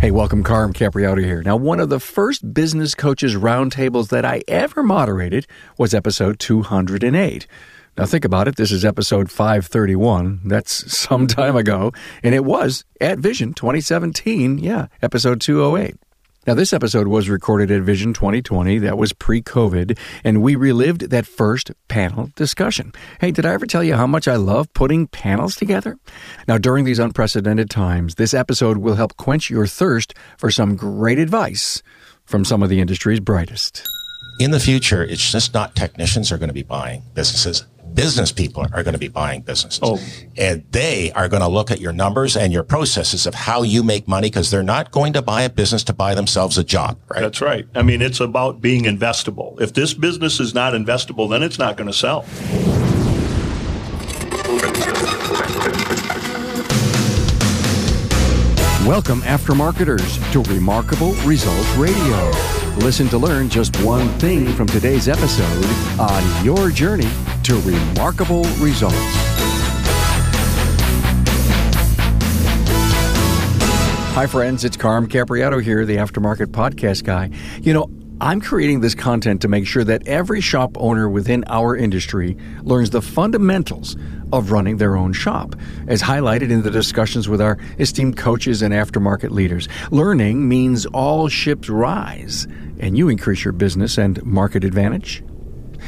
Hey, welcome, Carm Capriotto here. Now, one of the first business coaches roundtables that I ever moderated was episode 208. Now, think about it. This is episode 531. That's some time ago. And it was at Vision 2017. Yeah, episode 208. Now, this episode was recorded at Vision 2020. That was pre COVID, and we relived that first panel discussion. Hey, did I ever tell you how much I love putting panels together? Now, during these unprecedented times, this episode will help quench your thirst for some great advice from some of the industry's brightest. In the future, it's just not technicians are going to be buying businesses business people are going to be buying businesses. Oh. And they are going to look at your numbers and your processes of how you make money because they're not going to buy a business to buy themselves a job, right? That's right. I mean, it's about being investable. If this business is not investable, then it's not going to sell. Welcome, aftermarketers, to Remarkable Results Radio. Listen to learn just one thing from today's episode on your journey to remarkable results. Hi, friends. It's Carm Capriotto here, the Aftermarket Podcast Guy. You know, I'm creating this content to make sure that every shop owner within our industry learns the fundamentals of running their own shop, as highlighted in the discussions with our esteemed coaches and aftermarket leaders. Learning means all ships rise, and you increase your business and market advantage.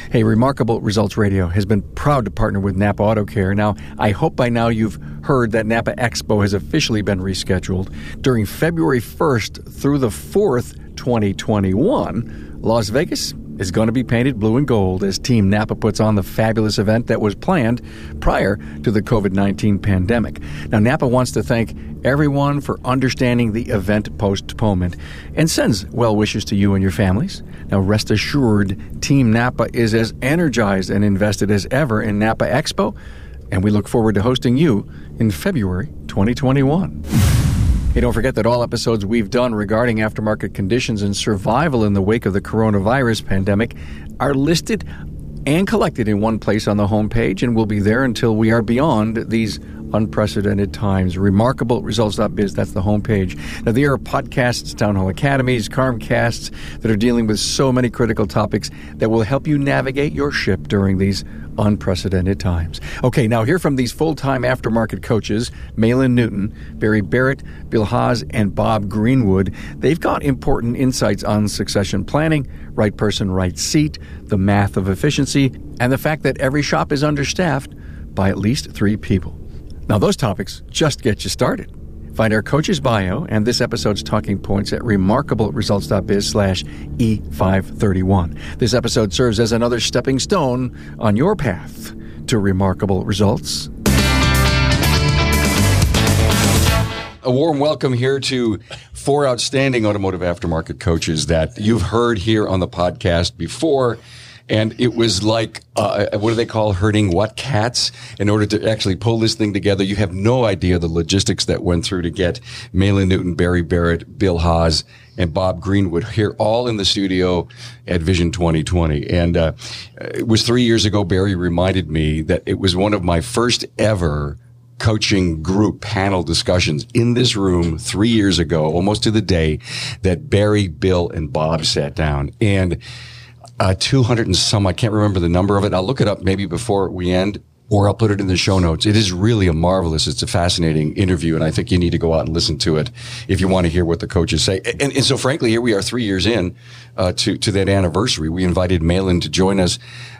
Hey, Remarkable Results Radio has been proud to partner with Napa Auto Care. Now, I hope by now you've heard that Napa Expo has officially been rescheduled during February 1st through the 4th, 2021. Las Vegas is going to be painted blue and gold as Team Napa puts on the fabulous event that was planned prior to the COVID 19 pandemic. Now, Napa wants to thank everyone for understanding the event postponement and sends well wishes to you and your families. Now, rest assured, Team Napa is as energized and invested as ever in Napa Expo, and we look forward to hosting you in February 2021. Hey, don't forget that all episodes we've done regarding aftermarket conditions and survival in the wake of the coronavirus pandemic are listed and collected in one place on the homepage and will be there until we are beyond these unprecedented times. Remarkable results.biz, that's the homepage. Now, there are podcasts, town hall academies, carmcasts that are dealing with so many critical topics that will help you navigate your ship during these unprecedented times. Okay, now hear from these full time aftermarket coaches, Maylan Newton, Barry Barrett, Bill Haas, and Bob Greenwood. They've got important insights on succession planning, right person, right seat, the math of efficiency, and the fact that every shop is understaffed by at least three people. Now, those topics just get you started. Find our coach's bio and this episode's talking points at remarkableresults.biz slash E531. This episode serves as another stepping stone on your path to remarkable results. A warm welcome here to four outstanding automotive aftermarket coaches that you've heard here on the podcast before and it was like uh, what do they call herding what cats in order to actually pull this thing together. You have no idea the logistics that went through to get Maylan Newton, Barry Barrett, Bill Haas, and Bob Greenwood here all in the studio at Vision 2020. And uh, it was three years ago. Barry reminded me that it was one of my first ever coaching group panel discussions in this room three years ago, almost to the day that Barry, Bill, and Bob sat down and uh, 200 and some. I can't remember the number of it. I'll look it up maybe before we end or I'll put it in the show notes. It is really a marvelous, it's a fascinating interview, and I think you need to go out and listen to it if you want to hear what the coaches say. And, and so, frankly, here we are three years in uh, to to that anniversary. We invited Maylan to join us.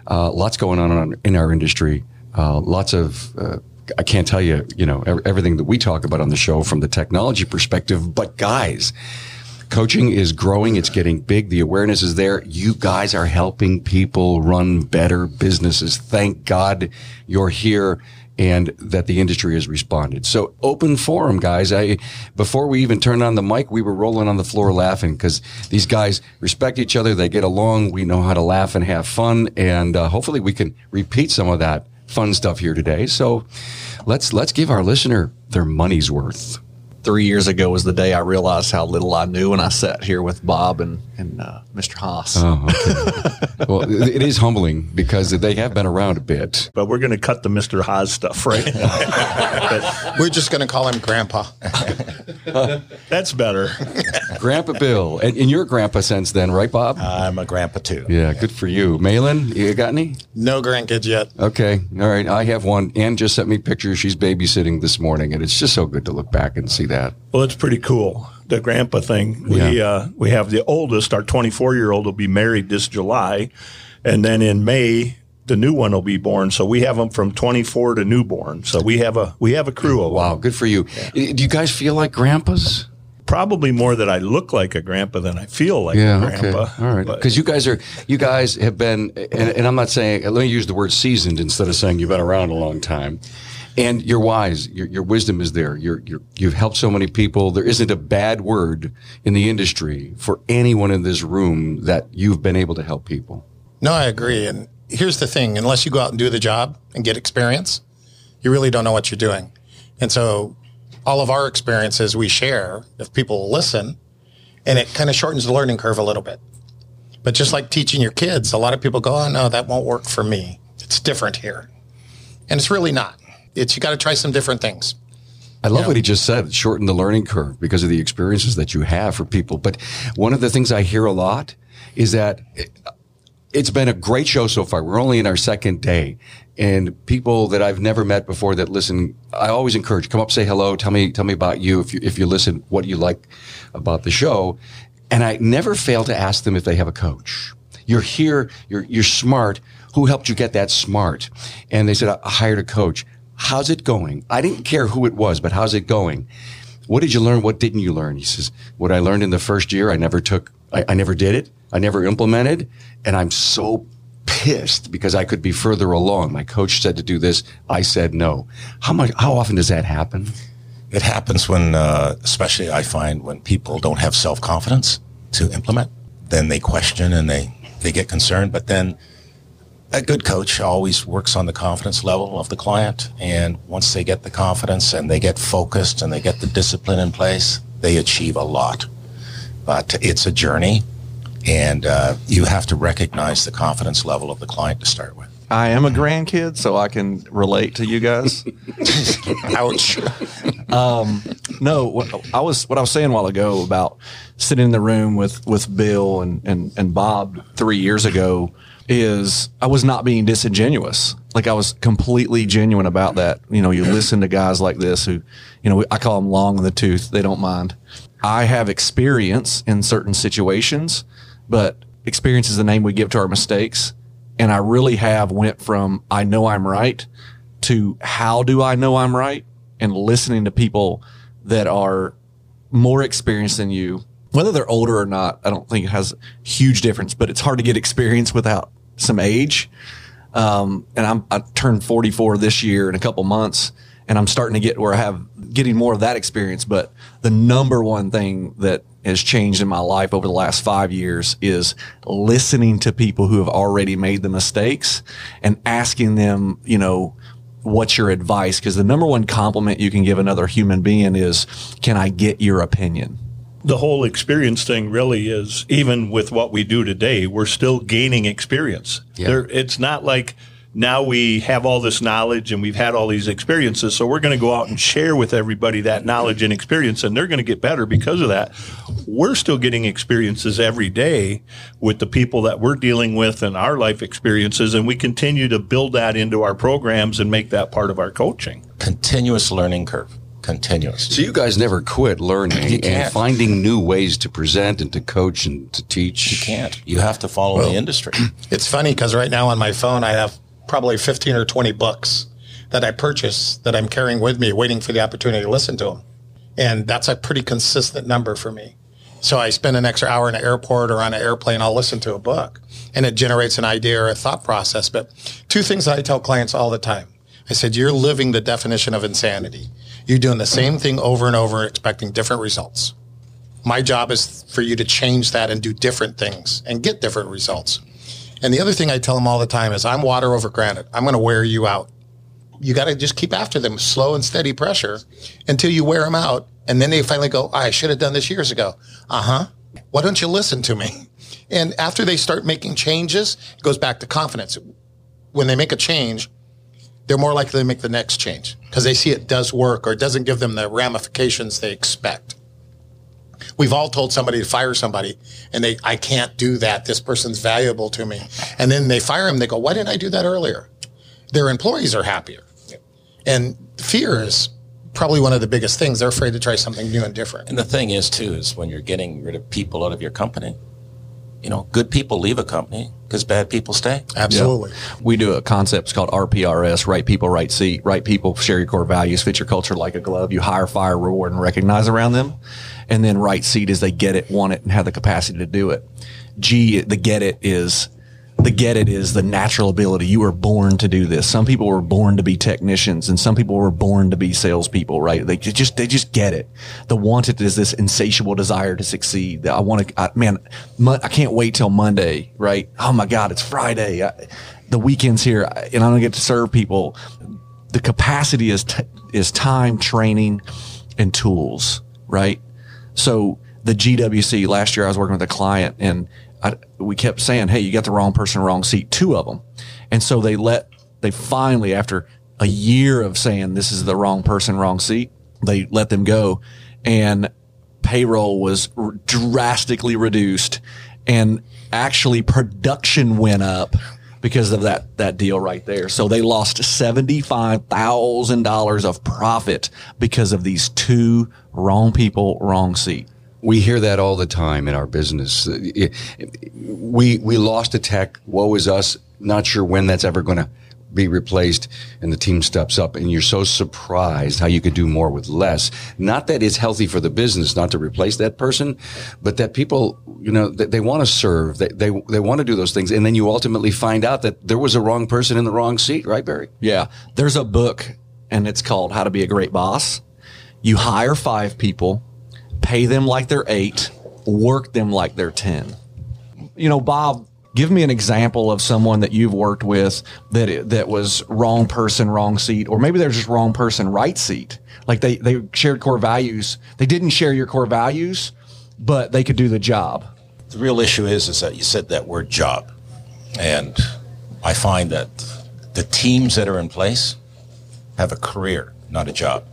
Uh, lots going on in our industry. Uh, lots of uh, I can't tell you, you know, everything that we talk about on the show from the technology perspective. But guys, Coaching is growing. It's getting big. The awareness is there. You guys are helping people run better businesses. Thank God you're here and that the industry has responded. So open forum, guys. I, before we even turned on the mic, we were rolling on the floor laughing because these guys respect each other. They get along. We know how to laugh and have fun. And uh, hopefully we can repeat some of that fun stuff here today. So let's, let's give our listener their money's worth. Three years ago was the day I realized how little I knew when I sat here with Bob and, and uh, Mr. Haas. Oh, okay. well, it is humbling because they have been around a bit. But we're going to cut the Mr. Haas stuff, right? we're just going to call him Grandpa. That's better. Grandpa Bill. And, and you're grandpa since then, right, Bob? I'm a grandpa too. Yeah, good for you. Maylan, you got any? No grandkids yet. Okay. All right. I have one. Ann just sent me pictures. She's babysitting this morning, and it's just so good to look back and see that. Well, it's pretty cool. The grandpa thing. We Yeah. uh, we have the oldest. Our 24 year old will be married this July, and then in May the new one will be born. So we have them from 24 to newborn. So we have a we have a crew of 'em. Wow, good for you. Do you guys feel like grandpas? Probably more that I look like a grandpa than I feel like Yeah, a okay. grandpa. All right. Because you guys are, you guys have been, and, and I'm not saying, let me use the word seasoned instead of saying you've been around a long time. And you're wise. Your, your wisdom is there. You're, you're, you've helped so many people. There isn't a bad word in the industry for anyone in this room that you've been able to help people. No, I agree. And here's the thing unless you go out and do the job and get experience, you really don't know what you're doing. And so all of our experiences we share, if people listen, and it kind of shortens the learning curve a little bit. But just like teaching your kids, a lot of people go, oh, no, that won't work for me. It's different here. And it's really not. It's you got to try some different things. I love what he just said. Shorten the learning curve because of the experiences that you have for people. But one of the things I hear a lot is that it's been a great show so far. We're only in our second day and people that I've never met before that listen, I always encourage, come up, say hello, tell me, tell me about you. If you, if you listen, what you like about the show. And I never fail to ask them if they have a coach. You're here, you're, you're smart. Who helped you get that smart? And they said, I hired a coach. How's it going? I didn't care who it was, but how's it going? What did you learn? What didn't you learn? He says, what I learned in the first year, I never took, I, I never did it. I never implemented. And I'm so pissed because I could be further along. My coach said to do this. I said no. How much, how often does that happen? It happens when, uh, especially I find when people don't have self confidence to implement, then they question and they, they get concerned. But then a good coach always works on the confidence level of the client. And once they get the confidence and they get focused and they get the discipline in place, they achieve a lot. But it's a journey and uh, you have to recognize the confidence level of the client to start with. I am a grandkid, so I can relate to you guys. Ouch. No, what I was what I was saying a while ago about sitting in the room with with Bill and and and Bob three years ago is I was not being disingenuous. Like I was completely genuine about that. You know, you listen to guys like this who, you know, I call them long in the tooth. They don't mind. I have experience in certain situations, but experience is the name we give to our mistakes. And I really have went from I know I'm right to how do I know I'm right and listening to people that are more experienced than you. Whether they're older or not, I don't think it has huge difference, but it's hard to get experience without some age. Um, and I'm, I turned 44 this year in a couple months and I'm starting to get where I have getting more of that experience. But the number one thing that has changed in my life over the last five years is listening to people who have already made the mistakes and asking them, you know, what's your advice? Because the number one compliment you can give another human being is, can I get your opinion? the whole experience thing really is even with what we do today, we're still gaining experience. Yeah. There, it's not like now we have all this knowledge and we've had all these experiences, so we're going to go out and share with everybody that knowledge and experience, and they're going to get better because of that. We're still getting experiences every day with the people that we're dealing with and our life experiences, and we continue to build that into our programs and make that part of our coaching. Continuous learning curve. Continuous. So you guys never quit learning and finding new ways to present and to coach and to teach. You can't. You have to follow the industry. It's funny because right now on my phone, I have probably 15 or 20 books that I purchase that I'm carrying with me, waiting for the opportunity to listen to them. And that's a pretty consistent number for me. So I spend an extra hour in an airport or on an airplane, I'll listen to a book and it generates an idea or a thought process. But two things I tell clients all the time. I said, you're living the definition of insanity. You're doing the same thing over and over, expecting different results. My job is for you to change that and do different things and get different results. And the other thing I tell them all the time is I'm water over granite. I'm going to wear you out. you got to just keep after them, slow and steady pressure until you wear them out. And then they finally go, I should have done this years ago. Uh huh. Why don't you listen to me? And after they start making changes, it goes back to confidence. When they make a change, they're more likely to make the next change because they see it does work or it doesn't give them the ramifications they expect. We've all told somebody to fire somebody and they, I can't do that. This person's valuable to me. And then they fire him. They go, why didn't I do that earlier? Their employees are happier. And fear is probably one of the biggest things. They're afraid to try something new and different. And the thing is, too, is when you're getting rid of people out of your company, you know, good people leave a company because bad people stay. Absolutely. We do a concept it's called RPRS, right people, right seat. Right people share your core values, fit your culture like a glove. You hire, fire, reward, and recognize around them. And then right seat is they get it, want it, and have the capacity to do it. G, the get it is the get it is the natural ability. You were born to do this. Some people were born to be technicians and some people were born to be salespeople, right? They just, they just get it. The want it is this insatiable desire to succeed. I want to, I, man, I can't wait till Monday, right? Oh my God, it's Friday. I, the weekend's here and I don't get to serve people. The capacity is, t- is time, training, and tools, right? So the GWC last year, I was working with a client and I, we kept saying, "Hey, you got the wrong person, wrong seat." Two of them, and so they let they finally, after a year of saying this is the wrong person, wrong seat, they let them go, and payroll was r- drastically reduced, and actually production went up because of that that deal right there. So they lost seventy five thousand dollars of profit because of these two wrong people, wrong seat. We hear that all the time in our business. We we lost a tech. Woe is us. Not sure when that's ever going to be replaced and the team steps up and you're so surprised how you could do more with less. Not that it's healthy for the business not to replace that person, but that people, you know, they, they want to serve. They, they, they want to do those things. And then you ultimately find out that there was a wrong person in the wrong seat, right, Barry? Yeah. There's a book and it's called How to Be a Great Boss. You hire five people pay them like they're eight, work them like they're 10. You know, Bob, give me an example of someone that you've worked with that that was wrong person, wrong seat, or maybe they're just wrong person, right seat. Like they, they shared core values. They didn't share your core values, but they could do the job. The real issue is, is that you said that word job. And I find that the teams that are in place have a career, not a job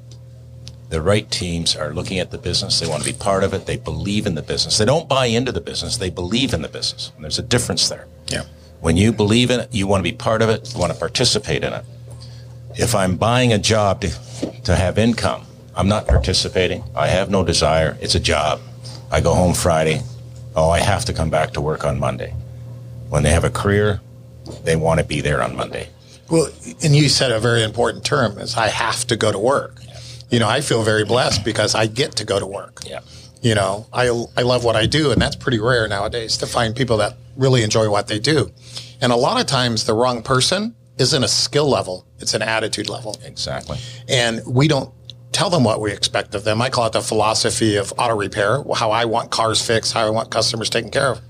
the right teams are looking at the business. They want to be part of it. They believe in the business. They don't buy into the business. They believe in the business. And there's a difference there. Yeah. When you believe in it, you want to be part of it. You want to participate in it. If I'm buying a job to, to have income, I'm not participating. I have no desire. It's a job. I go home Friday. Oh, I have to come back to work on Monday. When they have a career, they want to be there on Monday. Well, and you said a very important term is I have to go to work you know, I feel very blessed because I get to go to work. Yeah. You know, I, I love what I do, and that's pretty rare nowadays to find people that really enjoy what they do. And a lot of times, the wrong person isn't a skill level, it's an attitude level. Exactly. And we don't tell them what we expect of them. I call it the philosophy of auto repair, how I want cars fixed, how I want customers taken care of.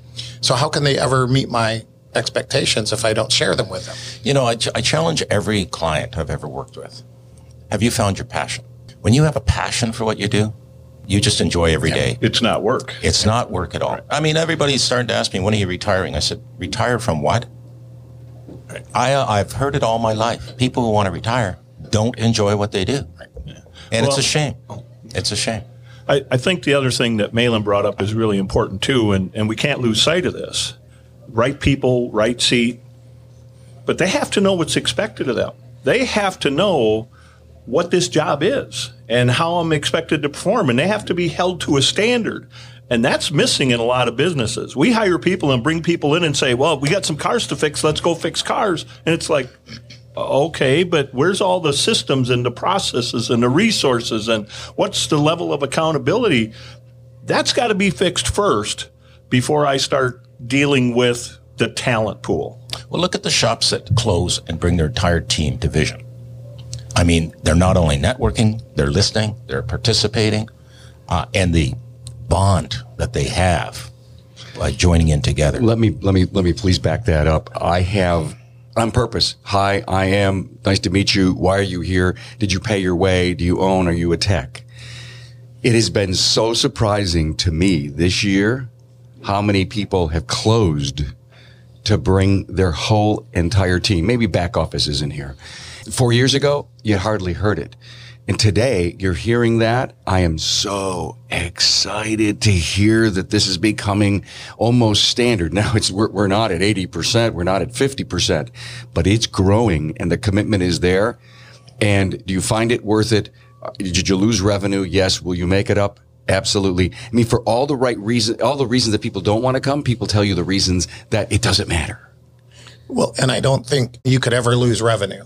So, how can they ever meet my expectations if I don't share them with them? You know, I, ch- I challenge every client I've ever worked with. Have you found your passion? When you have a passion for what you do, you just enjoy every day. It's not work. It's not work at all. Right. I mean, everybody's starting to ask me, when are you retiring? I said, retire from what? I, uh, I've heard it all my life. People who want to retire don't enjoy what they do. And well, it's a shame. It's a shame. I, I, think the other thing that Maylan brought up is really important too, and, and we can't lose sight of this. Right people, right seat, but they have to know what's expected of them. They have to know what this job is and how I'm expected to perform. And they have to be held to a standard. And that's missing in a lot of businesses. We hire people and bring people in and say, well, we got some cars to fix. Let's go fix cars. And it's like, okay, but where's all the systems and the processes and the resources and what's the level of accountability? That's got to be fixed first before I start dealing with the talent pool. Well, look at the shops that close and bring their entire team to vision. I mean, they're not only networking, they're listening, they're participating, uh, and the bond that they have by joining in together. Let me let me let me please back that up. I have on purpose. Hi, I am. Nice to meet you. Why are you here? Did you pay your way? Do you own? Are you a tech? It has been so surprising to me this year how many people have closed to bring their whole entire team. Maybe back office isn't here. Four years ago, you hardly heard it. And today you're hearing that. I am so excited to hear that this is becoming almost standard. Now it's, we're, we're not at 80%. We're not at 50%, but it's growing and the commitment is there. And do you find it worth it? Uh, did you lose revenue? Yes. Will you make it up? Absolutely. I mean, for all the right reasons, all the reasons that people don't want to come, people tell you the reasons that it doesn't matter. Well, and I don't think you could ever lose revenue.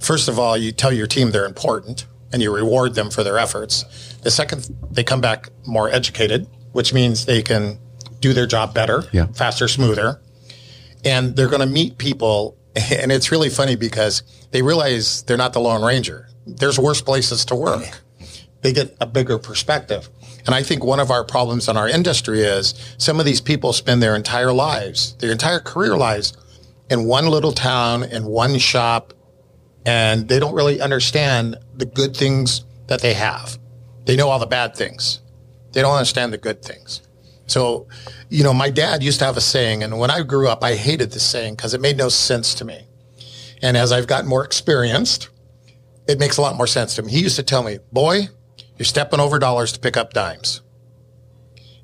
First of all, you tell your team they're important and you reward them for their efforts. The second, they come back more educated, which means they can do their job better, Yeah. faster, smoother. And they're going to meet people. And it's really funny because they realize they're not the Lone Ranger. There's worse places to work. They get a bigger perspective. And I think one of our problems in our industry is some of these people spend their entire lives, their entire career lives in one little town, in one shop, and they don't really understand the good things that they have. They know all the bad things. They don't understand the good things. So, you know, my dad used to have a saying, and when I grew up, I hated this saying because it made no sense to me. And as I've gotten more experienced, it makes a lot more sense to me. He used to tell me, boy, you're stepping over dollars to pick up dimes.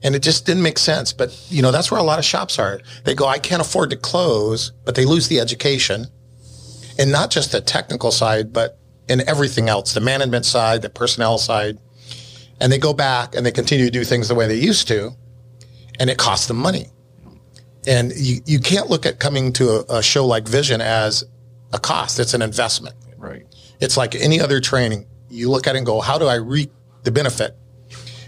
And it just didn't make sense. But, you know, that's where a lot of shops are. They go, I can't afford to close, but they lose the education and not just the technical side, but in everything else, the management side, the personnel side. And they go back and they continue to do things the way they used to, and it costs them money. And you, you can't look at coming to a, a show like Vision as a cost. It's an investment. Right. It's like any other training. You look at it and go, how do I reap the benefit?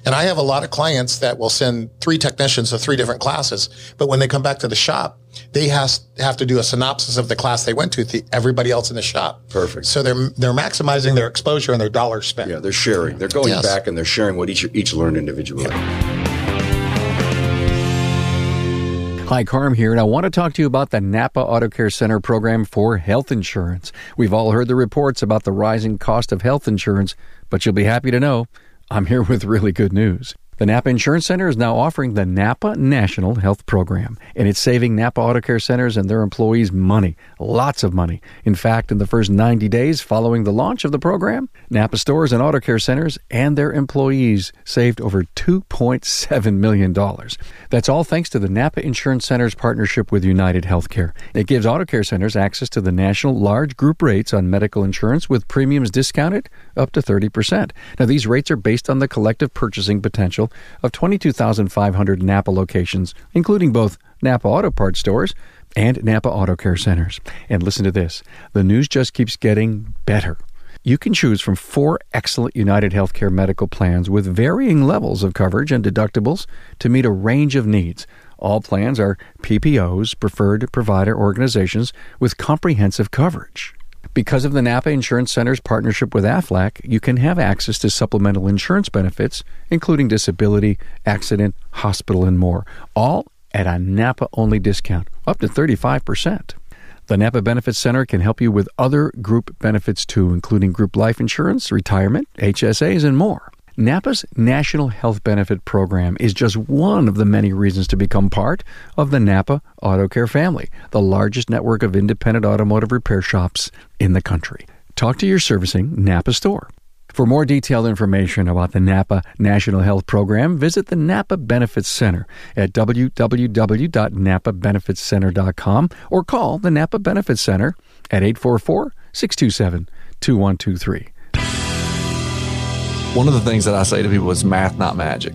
And I have a lot of clients that will send three technicians to three different classes, but when they come back to the shop, they has, have to do a synopsis of the class they went to to everybody else in the shop. Perfect. So they're they're maximizing their exposure and their dollar spent. Yeah, they're sharing. They're going Yes. back and they're sharing what each each learned individually. Hi, Carm here, and I want to talk to you about the Napa Auto Care Center program for health insurance. We've all heard the reports about the rising cost of health insurance, but you'll be happy to know I'm here with really good news. The Napa Insurance Center is now offering the Napa National Health Program, and it's saving Napa Auto Care Centers and their employees money, lots of money. In fact, in the first 90 days following the launch of the program, Napa stores and auto care centers and their employees saved over $2.7 million. That's all thanks to the Napa Insurance Center's partnership with United Healthcare. It gives auto care centers access to the national large group rates on medical insurance with premiums discounted up to 30%. Now, these rates are based on the collective purchasing potential of 22,500 Napa locations, including both Napa Auto Parts stores and Napa Auto Care centers. And listen to this the news just keeps getting better. You can choose from four excellent United Healthcare medical plans with varying levels of coverage and deductibles to meet a range of needs. All plans are PPOs, preferred provider organizations with comprehensive coverage. Because of the Napa Insurance Center's partnership with AFLAC, you can have access to supplemental insurance benefits, including disability, accident, hospital, and more, all at a Napa only discount, up to 35%. The Napa Benefits Center can help you with other group benefits too, including group life insurance, retirement, HSAs, and more. Napa's National Health Benefit Program is just one of the many reasons to become part of the Napa Auto Care family, the largest network of independent automotive repair shops in the country. Talk to your servicing Napa store. For more detailed information about the Napa National Health Program, visit the Napa Benefits Center at www.napabenefitscenter.com or call the Napa Benefits Center at 844 627 2123. One of the things that I say to people is math, not magic.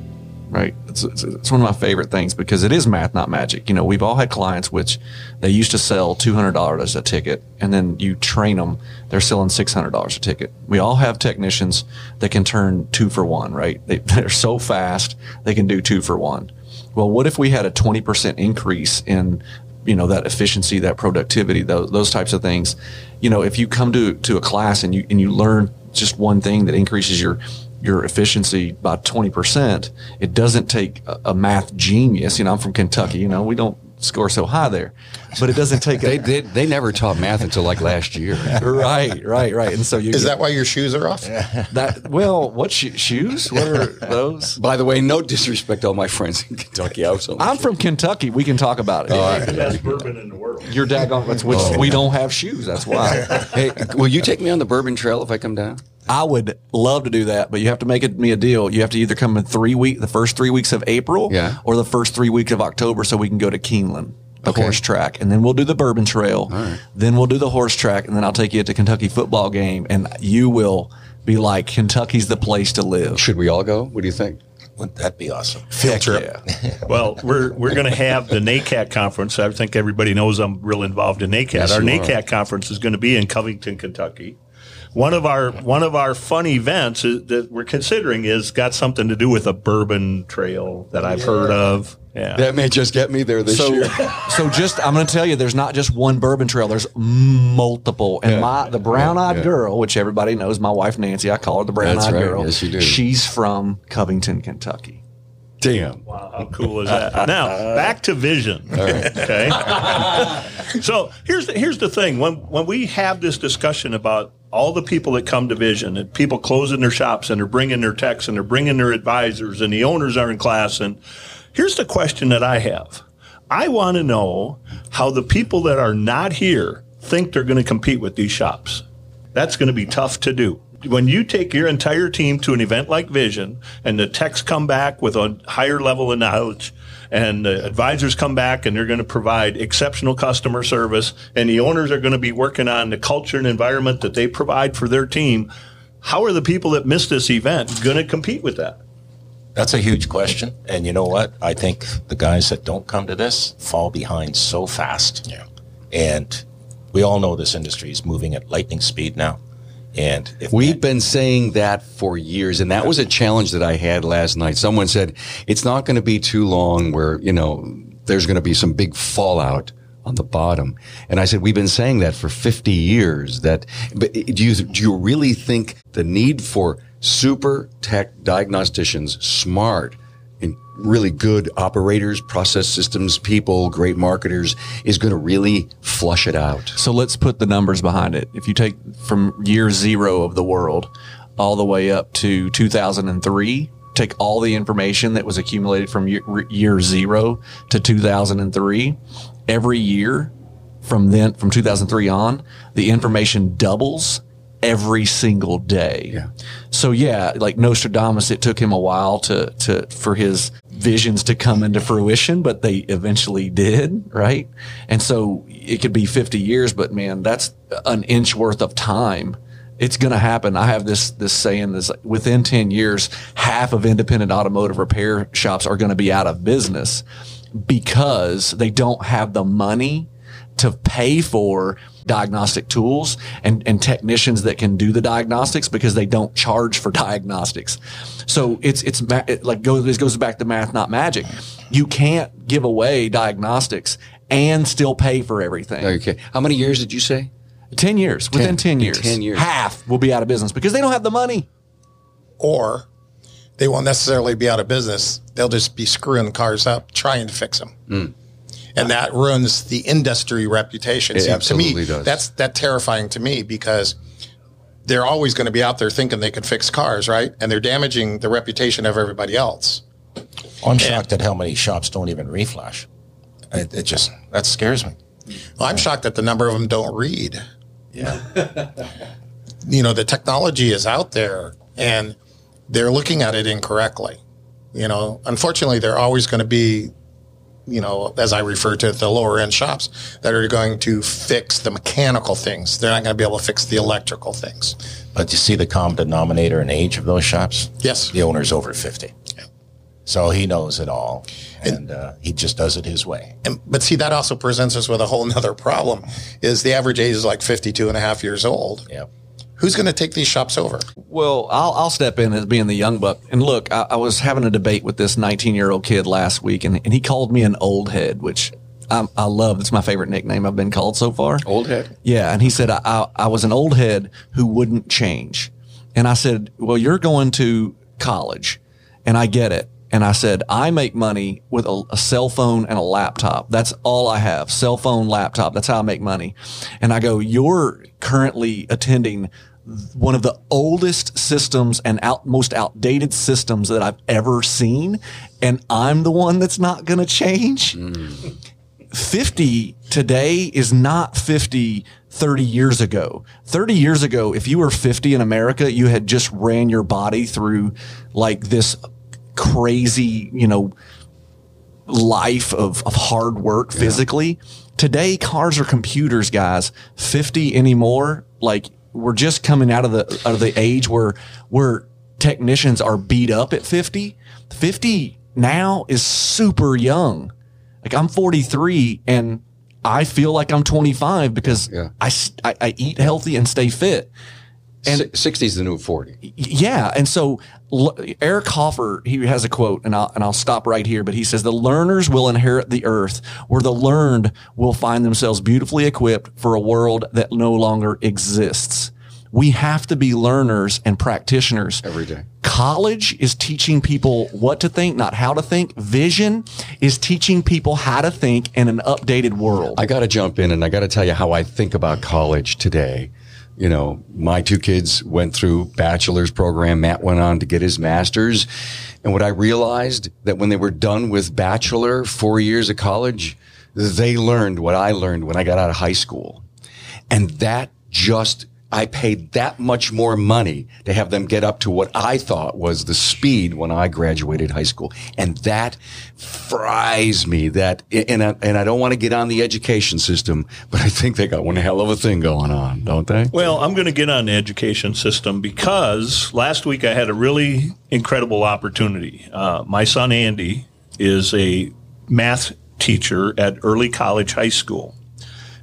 Right? It's, it's, it's one of my favorite things because it is math, not magic. You know, we've all had clients which they used to sell two hundred dollars a ticket, and then you train them, they're selling six hundred dollars a ticket. We all have technicians that can turn two for one. Right? They, they're so fast they can do two for one. Well, what if we had a twenty percent increase in you know that efficiency, that productivity, those, those types of things. You know, if you come to to a class and you and you learn just one thing that increases your your efficiency by 20%, it doesn't take a, math genius. You know, I'm from Kentucky, you know, we don't score so high there. but it doesn't take They a, did. They never taught math until like last year. right, right, right. And so you Is that why your shoes are off? that? Well, what sho- shoes? What are those? By the way, no disrespect to all my friends in Kentucky. I was I'm from Kentucky. We can talk about it. the best bourbon in the world. You're daggone. That's which oh. we don't have shoes. That's why. Hey, will you take me on the Bourbon Trail if I come down? I would love to do that, but you have to make it me a deal. You have to either come in three week, the first three weeks of April, Yeah. or the first three weeks of October, so we can go to Keeneland, the Okay. horse track, and then we'll do the Bourbon Trail. Then we'll do the horse track, and then I'll take you to Kentucky football game, and you will be like, Kentucky's the place to live. Should we all go? What do you think? Wouldn't that be awesome? Field trip. Yeah. Well, we're we're going to have the NACAT conference. I think everybody knows I'm real involved in NACAT. Yes, our NACAT are. conference is going to be in Covington, Kentucky. One of our one of our fun events is, that we're considering is got something to do with a bourbon trail that I've heard of. Yeah. That may just get me there this So, year. so just I'm going to tell you, there's not just one bourbon trail. There's multiple. And my the brown eyed yeah. girl, which everybody knows, my wife Nancy, I call her the brown eyed right. girl. Yes, you do. She's from Covington, Kentucky. Damn. Wow, how cool is that? Now back to vision. Okay. so here's the, here's the thing: when when we have this discussion about all the people that come to Vision and people closing their shops and they're bringing their techs and they're bringing their advisors and the owners are in class and here's the question that I have: I want to know how the people that are not here think they're going to compete with these shops. That's going to be tough to do. When you take your entire team to an event like Vision and the techs come back with a higher level of knowledge and the advisors come back and they're going to provide exceptional customer service and the owners are going to be working on the culture and environment that they provide for their team, how are the people that miss this event going to compete with that? That's a huge question. And you know what? I think the guys that don't come to this fall behind so fast. Yeah. And we all know this industry is moving at lightning speed now. And if We've been saying that for years, and that was a challenge that I had last night. Someone said it's not going to be too long where you know there's going to be some big fallout on the bottom. And I said we've been saying that for 50 years. That but eh, do you do you really think the need for super tech diagnosticians, smart and really good operators, process systems people, great marketers, is going to really flush it out? So let's put the numbers behind it. If you take from year zero of the world all the way up to 2003, take all the information that was accumulated from year, year zero to 2003, every year from then, from 2003 on, the information doubles every single day. Yeah. So yeah, like Nostradamus, it took him a while to, to, for his visions to come into fruition, but they eventually did, right? And so it could be 50 years, but man, that's an inch worth of time. It's going to happen. I have this, this saying this within 10 years, half of independent automotive repair shops are going to be out of business because they don't have the money to pay for diagnostic tools and, and technicians that can do the diagnostics because they don't charge for diagnostics. So it's, it's ma- it like goes, this goes back to math, not magic. You can't give away diagnostics and still pay for everything. Okay. How many years did you say? 10 years, within Ten- 10 in years, 10 years. half will be out of business because they don't have the money. Or they won't necessarily be out of business. They'll just be screwing cars up trying to fix them. Hmm. And that ruins the industry reputation. It See, to absolutely me, does. that's that terrifying to me because they're always going to be out there thinking they can fix cars, right? And they're damaging the reputation of everybody else. I'm shocked at how many shops don't even reflash. It, it just, that scares me. Well, I'm shocked that the number of them don't read. Yeah. you know, the technology is out there and they're looking at it incorrectly. You know, unfortunately, they're always going to be, you know, as I refer to it, the lower end shops that are going to fix the mechanical things. They're not going to be able to fix the electrical things. But you see the common denominator and age of those shops? Yes. The owner's over 50. So he knows it all. And uh, he just does it his way. And, but see, that also presents us with a whole nother problem is the average age is like 52 and a half years old. Yeah. Who's going to take these shops over? Well, I'll, I'll step in as being the young buck. And look, I, I was having a debate with this 19 year old kid last week, and, and he called me an old head, which I, I love. It's my favorite nickname I've been called so far. Old head? Yeah. And he said, I, I, I was an old head who wouldn't change. And I said, Well, you're going to college, and I get it. And I said, I make money with a, a, cell phone and a laptop. That's all I have. Cell phone, laptop. That's how I make money. And I go, you're currently attending one of the oldest systems and out, most outdated systems that I've ever seen. And I'm the one that's not going to change. Mm. 50 today is not 50 30 years ago. 30 years ago, if you were 50 in America, you had just ran your body through like this crazy, you know, life of, of hard work physically. Yeah. Today, cars are computers, guys. 50 anymore, like we're just coming out of the out of the age where where technicians are beat up at 50. 50 now is super young. Like I'm 43 and I feel like I'm 25 because yeah. I, I, I eat healthy and stay fit. And 60 is the new 40. Yeah. And so Eric Hoffer, he has a quote and I'll, and I'll stop right here, but he says the learners will inherit the earth where the learned will find themselves beautifully equipped for a world that no longer exists. We have to be learners and practitioners every day. College is teaching people what to think, not how to think. Vision is teaching people how to think in an updated world. I got to jump in and I got to tell you how I think about college today you know, my two kids went through bachelor's program. Matt went on to get his master's. And what I realized that when they were done with bachelor, four years of college, they learned what I learned when I got out of high school. And that just I paid that much more money to have them get up to what I thought was the speed when I graduated high school. And that fries me that, and I, and I don't want to get on the education system, but I think they got one hell of a thing going on, don't they? Well, I'm going to get on the education system because last week I had a really incredible opportunity. Uh, my son Andy is a math teacher at Early College High School.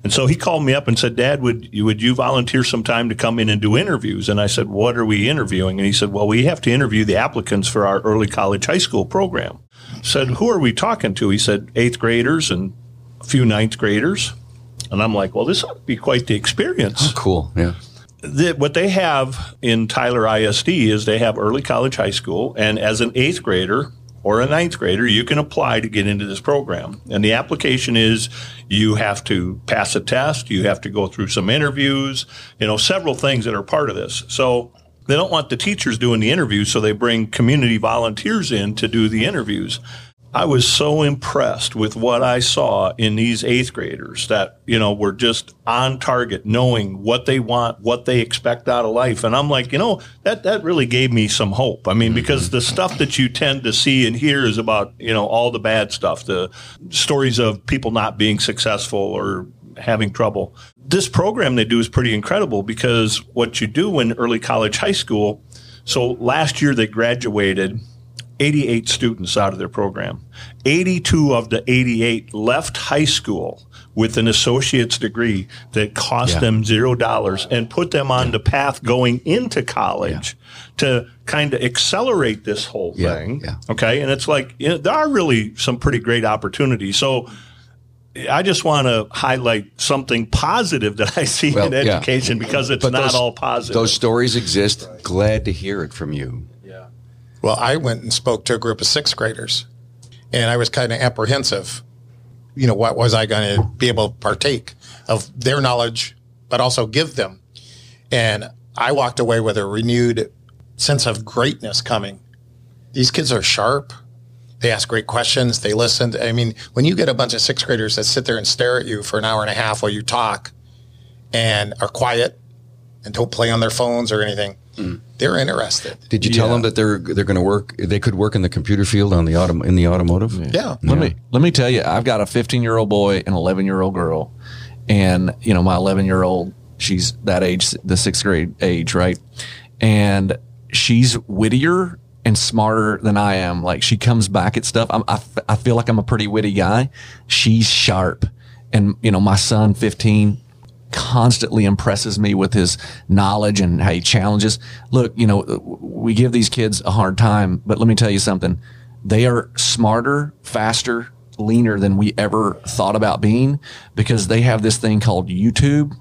And so he called me up and said, Dad, would you, would you volunteer some time to come in and do interviews? And I said, What are we interviewing? And he said, Well, we have to interview the applicants for our early college high school program. I said, Who are we talking to? He said, Eighth graders and a few ninth graders. And I'm like, Well, this ought to be quite the experience. Oh, cool. Yeah. The, what they have in Tyler ISD is they have early college high school. And as an eighth grader, or a ninth grader, you can apply to get into this program. And the application is you have to pass a test, you have to go through some interviews, you know, several things that are part of this. So they don't want the teachers doing the interviews, so they bring community volunteers in to do the interviews. I was so impressed with what I saw in these eighth graders that, you know, were just on target, knowing what they want, what they expect out of life. And I'm like, you know, that, that really gave me some hope. I mean, because mm-hmm. the stuff that you tend to see and hear is about, you know, all the bad stuff, the stories of people not being successful or having trouble. This program they do is pretty incredible because what you do in early college high school, so last year they graduated 88 students out of their program. 82 of the 88 left high school with an associate's degree that cost yeah. them zero dollars and put them on yeah. the path going into college yeah. to kind of accelerate this whole thing. Okay. And it's like, you know, there are really some pretty great opportunities. So, I just want to highlight something positive that I see well, in education because it's not all positive. Those stories exist. Glad to hear it from you. Well, I went and spoke to a group of sixth graders, and I was kind of apprehensive. You know, what was I going to be able to partake of their knowledge, but also give them? And I walked away with a renewed sense of greatness coming. These kids are sharp. They ask great questions. They listen. I mean, when you get a bunch of sixth graders that sit there and stare at you for an hour and a half while you talk and are quiet and don't play on their phones or anything, mm. they're interested. Did you tell them that they're they're going to work? They could work in the computer field on the auto, in the automotive. Yeah. yeah. Let yeah. me let me tell you, I've got a 15 year old boy and 11 year old girl, and you know my 11 year old, she's that age, the sixth grade age, right? And she's wittier and smarter than I am. Like she comes back at stuff. I'm, I, I feel like I'm a pretty witty guy. She's sharp. And, you know, my son, 15, constantly impresses me with his knowledge and how he challenges. Look, you know, we give these kids a hard time, but let me tell you something. They are smarter, faster, leaner than we ever thought about being because they have this thing called YouTube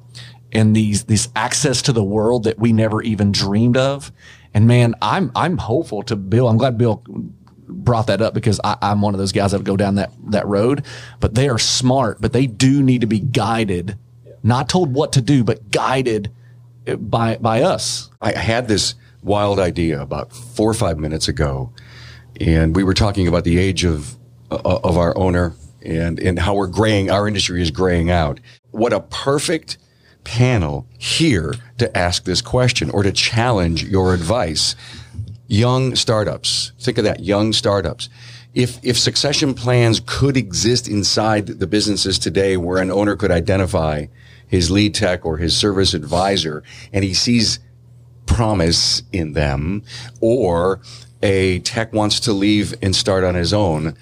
and these these access to the world that we never even dreamed of. And man, I'm I'm hopeful to Bill. I'm glad Bill brought that up because I, I'm one of those guys that go down that that road. But they are smart, but they do need to be guided, not told what to do, but guided by by us. I had this wild idea about four or five minutes ago, and we were talking about the age of uh, of our owner and and how we're graying. Our industry is graying out. What a perfect panel here to ask this question or to challenge your advice. Young startups. Think of that. Young startups. If, if succession plans could exist inside the businesses today where an owner could identify his lead tech or his service advisor and he sees promise in them or a tech wants to leave and start on his own,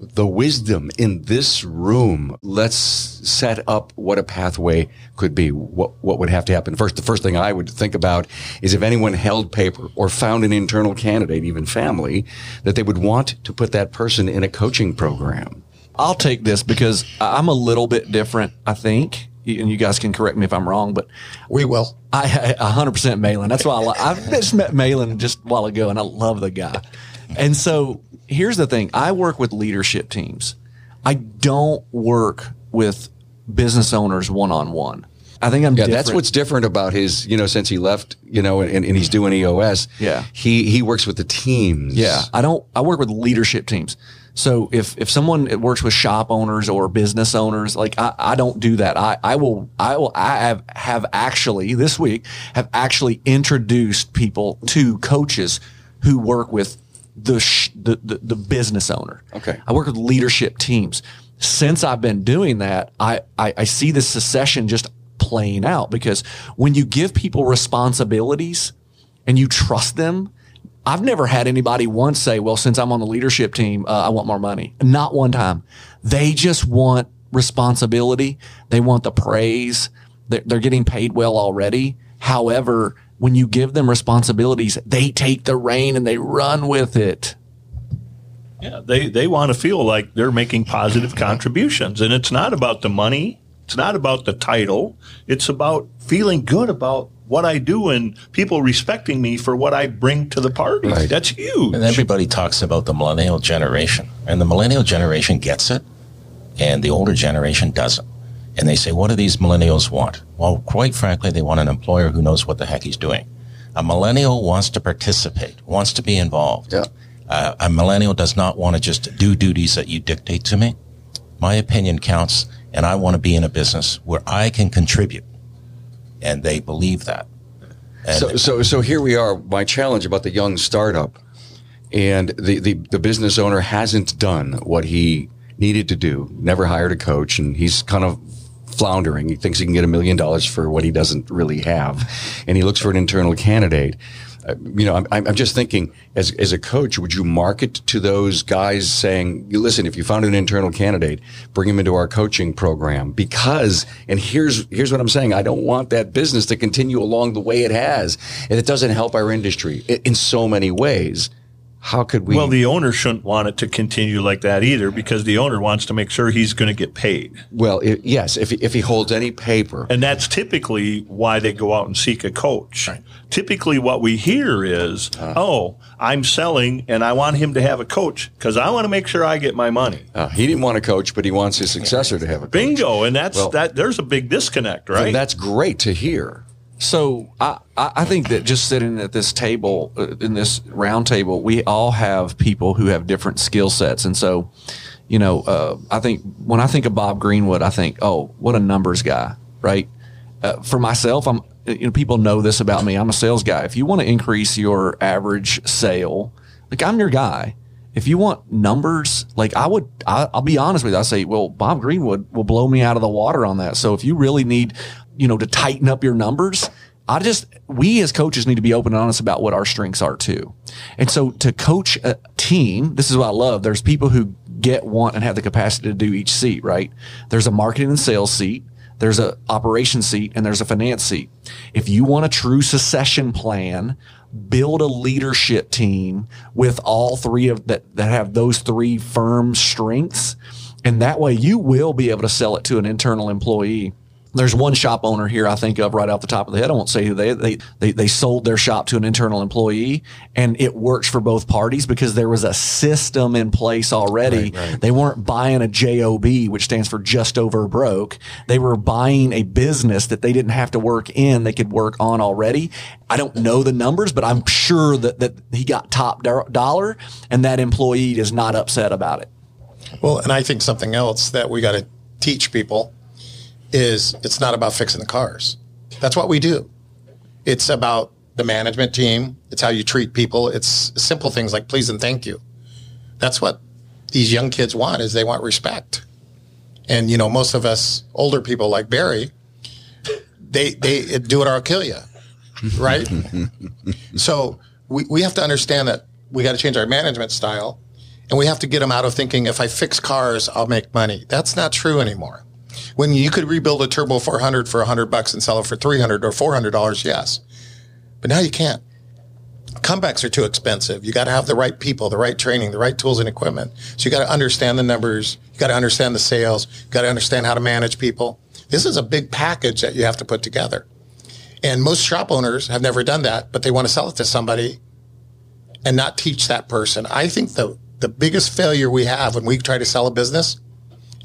the wisdom in this room, let's set up what a pathway could be. What, what would have to happen first? The first thing I would think about is if anyone held paper or found an internal candidate, even family, that they would want to put that person in a coaching program. I'll take this because I'm a little bit different, I think. And you guys can correct me if I'm wrong, but We will. I, I 100% Maylan. That's why I, I just met Maylan just a while ago and I love the guy. And so here's the thing. I work with leadership teams. I don't work with business owners one on one. I think I'm Yeah, different. that's what's different about his, you know, since he left, you know, and, and he's doing EOS. Yeah. He, he works with the teams. Yeah, I don't. I work with leadership teams. So if if someone works with shop owners or business owners, like I, I don't do that. I, I will I will I have have actually this week have actually introduced people to coaches who work with the sh- the, the the business owner. Okay. I work with leadership teams. Since I've been doing that, I, I, I see the succession just playing out because when you give people responsibilities and you trust them, I've never had anybody once say, well, since I'm on the leadership team, uh, I want more money. Not one time. They just want responsibility. They want the praise. They're, they're getting paid well already. However, when you give them responsibilities, they take the rein and they run with it. Yeah, they, they want to feel like they're making positive contributions. And it's not about the money. It's not about the title. It's about feeling good about what I do and people respecting me for what I bring to the party. Right. That's huge. And everybody talks about the millennial generation, and the millennial generation gets it, and the older generation doesn't. And they say, what do these millennials want? Well, quite frankly, they want an employer who knows what the heck he's doing. A millennial wants to participate, wants to be involved. Yeah. Uh, a millennial does not want to just do duties that you dictate to me. My opinion counts, and I want to be in a business where I can contribute. And they believe that. And So, so, so here we are. My challenge about the young startup, and the, the, the business owner hasn't done what he needed to do. Never hired a coach, and he's kind of floundering. He thinks he can get a million dollars for what he doesn't really have, and he looks for an internal candidate. You know, I'm, I'm just thinking, as as a coach, would you market to those guys saying, "Listen, if you found an internal candidate, bring him into our coaching program." Because, and here's here's what I'm saying: I don't want that business to continue along the way it has, and it doesn't help our industry in so many ways. How could we? well, the owner shouldn't want it to continue like that either because the owner wants to make sure he's going to get paid. well, i yes, if he- if he holds any paper, And that's typically why they go out and seek a coach. Typically, what we hear is, oh, I'm selling and I want him to have a coach because I want to make sure I get my money. uh, he didn't want a coach, but he wants his successor to have a coach. Bingo. And that's Well- that. There's a big disconnect, And right? that's great to hear. So I, I think that just sitting at this table, uh, in this round table, we all have people who have different skill sets. And so, you know, uh, I think when I think of Bob Greenwood, I think, oh, what a numbers guy, right? Uh, for myself, I'm, you know, people know this about me. I'm a sales guy. If you want to increase your average sale, like I'm your guy. If you want numbers, like I would, I, I'll be honest with you. I say, well, Bob Greenwood will blow me out of the water on that. So if you really need, you know, to tighten up your numbers, I just, we as coaches need to be open and honest about what our strengths are too. And so to coach a team, this is what I love. There's people who get, want, and have the capacity to do each seat, right? There's a marketing and sales seat. There's a operation seat and there's a finance seat. If you want a true succession plan, build a leadership team with all three of that, that have those three firm strengths. And that way you will be able to sell it to an internal employee there's one shop owner here I think of right off the top of the head. I won't say who they, they, they, they sold their shop to an internal employee and it works for both parties because there was a system in place already. Right, right. They weren't buying a JOB, which stands for just over broke. They were buying a business that they didn't have to work in. They could work on already. I don't know the numbers, but I'm sure that, that he got top dollar and that employee is not upset about it. Well, and I think something else that we got to teach people is it's not about fixing the cars. That's what we do. It's about the management team. It's how you treat people. It's simple things like please and thank you. That's what these young kids want is they want respect. And you know, most of us older people like Barry, they they do it or I'll kill you. Right? so we, we have to understand that we got to change our management style and we have to get them out of thinking if I fix cars, I'll make money. That's not true anymore. When you could rebuild a Turbo 400 for 100 bucks and sell it for 300 or 400 dollars, yes. But now you can't. Comebacks are too expensive. You got to have the right people, the right training, the right tools and equipment. So you got to understand the numbers. You got to understand the sales. You got to understand how to manage people. This is a big package that you have to put together. And most shop owners have never done that, but they want to sell it to somebody and not teach that person. I think the, the biggest failure we have when we try to sell a business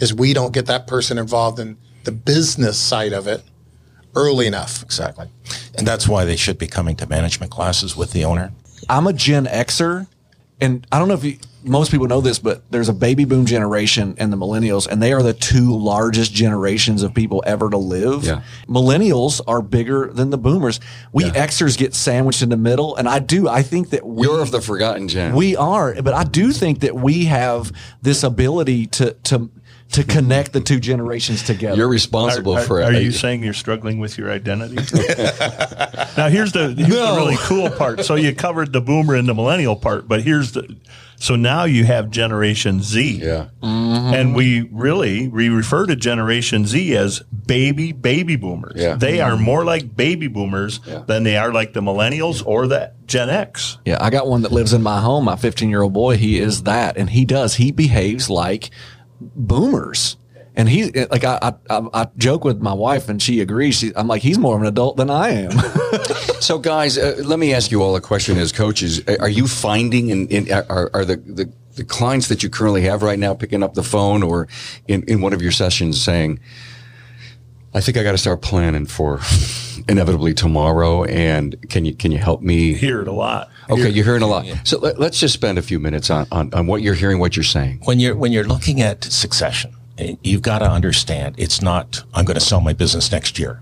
is we don't get that person involved in the business side of it early enough. Exactly. And that's why they should be coming to management classes with the owner. I'm a Gen Xer, and I don't know if you, most people know this, but there's a baby boom generation and the millennials, and they are the two largest generations of people ever to live. Yeah. Millennials are bigger than the boomers. We yeah. Xers get sandwiched in the middle, and I do. I think that we, you're of the forgotten gen. We are, but I do think that we have this ability to to to connect the two generations together. You're responsible are, for it. Are you saying you're struggling with your identity? now here's the here's no. the really cool part. So you covered the boomer and the millennial part, but here's the so now you have Generation Z. Yeah. Mm-hmm. And we really we refer to Generation Z as baby baby boomers. Yeah. They are more like baby boomers yeah. than they are like the millennials or the Gen X. Yeah, I got one that lives in my home, my 15 year old boy. He is that, and he does. He behaves like boomers. And he, like, I, I, I joke with my wife and she agrees. She, I'm like, he's more of an adult than I am. so, guys, uh, let me ask you all a question as coaches. Are you finding, in, in are, are the, the, the clients that you currently have right now picking up the phone or in, in one of your sessions saying, I think I got to start planning for inevitably tomorrow. And can you can you help me? Hear it a lot. Okay, you're hearing a lot. So let, us just spend a few minutes on, on, on what you're hearing, what you're saying. When you're when you're looking at succession, eh, you've got to understand it's not I'm going to sell my business next year.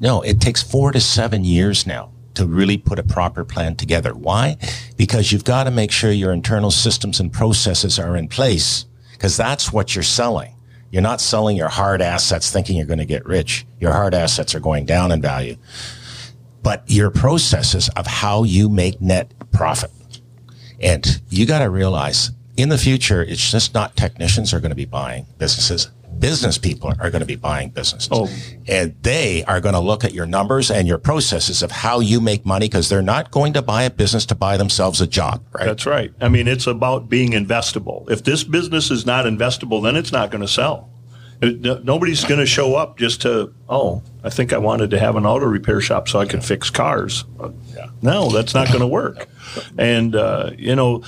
No, it takes four to seven years now to really put a proper plan together. Why? Because you've got to make sure your internal systems and processes are in place because that's what you're selling. You're not selling your hard assets thinking you're going to get rich. Your hard assets are going down in value but your processes of how you make net profit. And you got to realize in the future, it's just not technicians are going to be buying businesses. Business people are going to be buying businesses. Oh. And they are going to look at your numbers and your processes of how you make money because they're not going to buy a business to buy themselves a job, right? That's right. I mean, it's about being investable. If this business is not investable, then it's not going to sell. Nobody's going to show up just to, oh, I think I wanted to have an auto repair shop so I could fix cars. No, that's not going to work. And, uh, you know,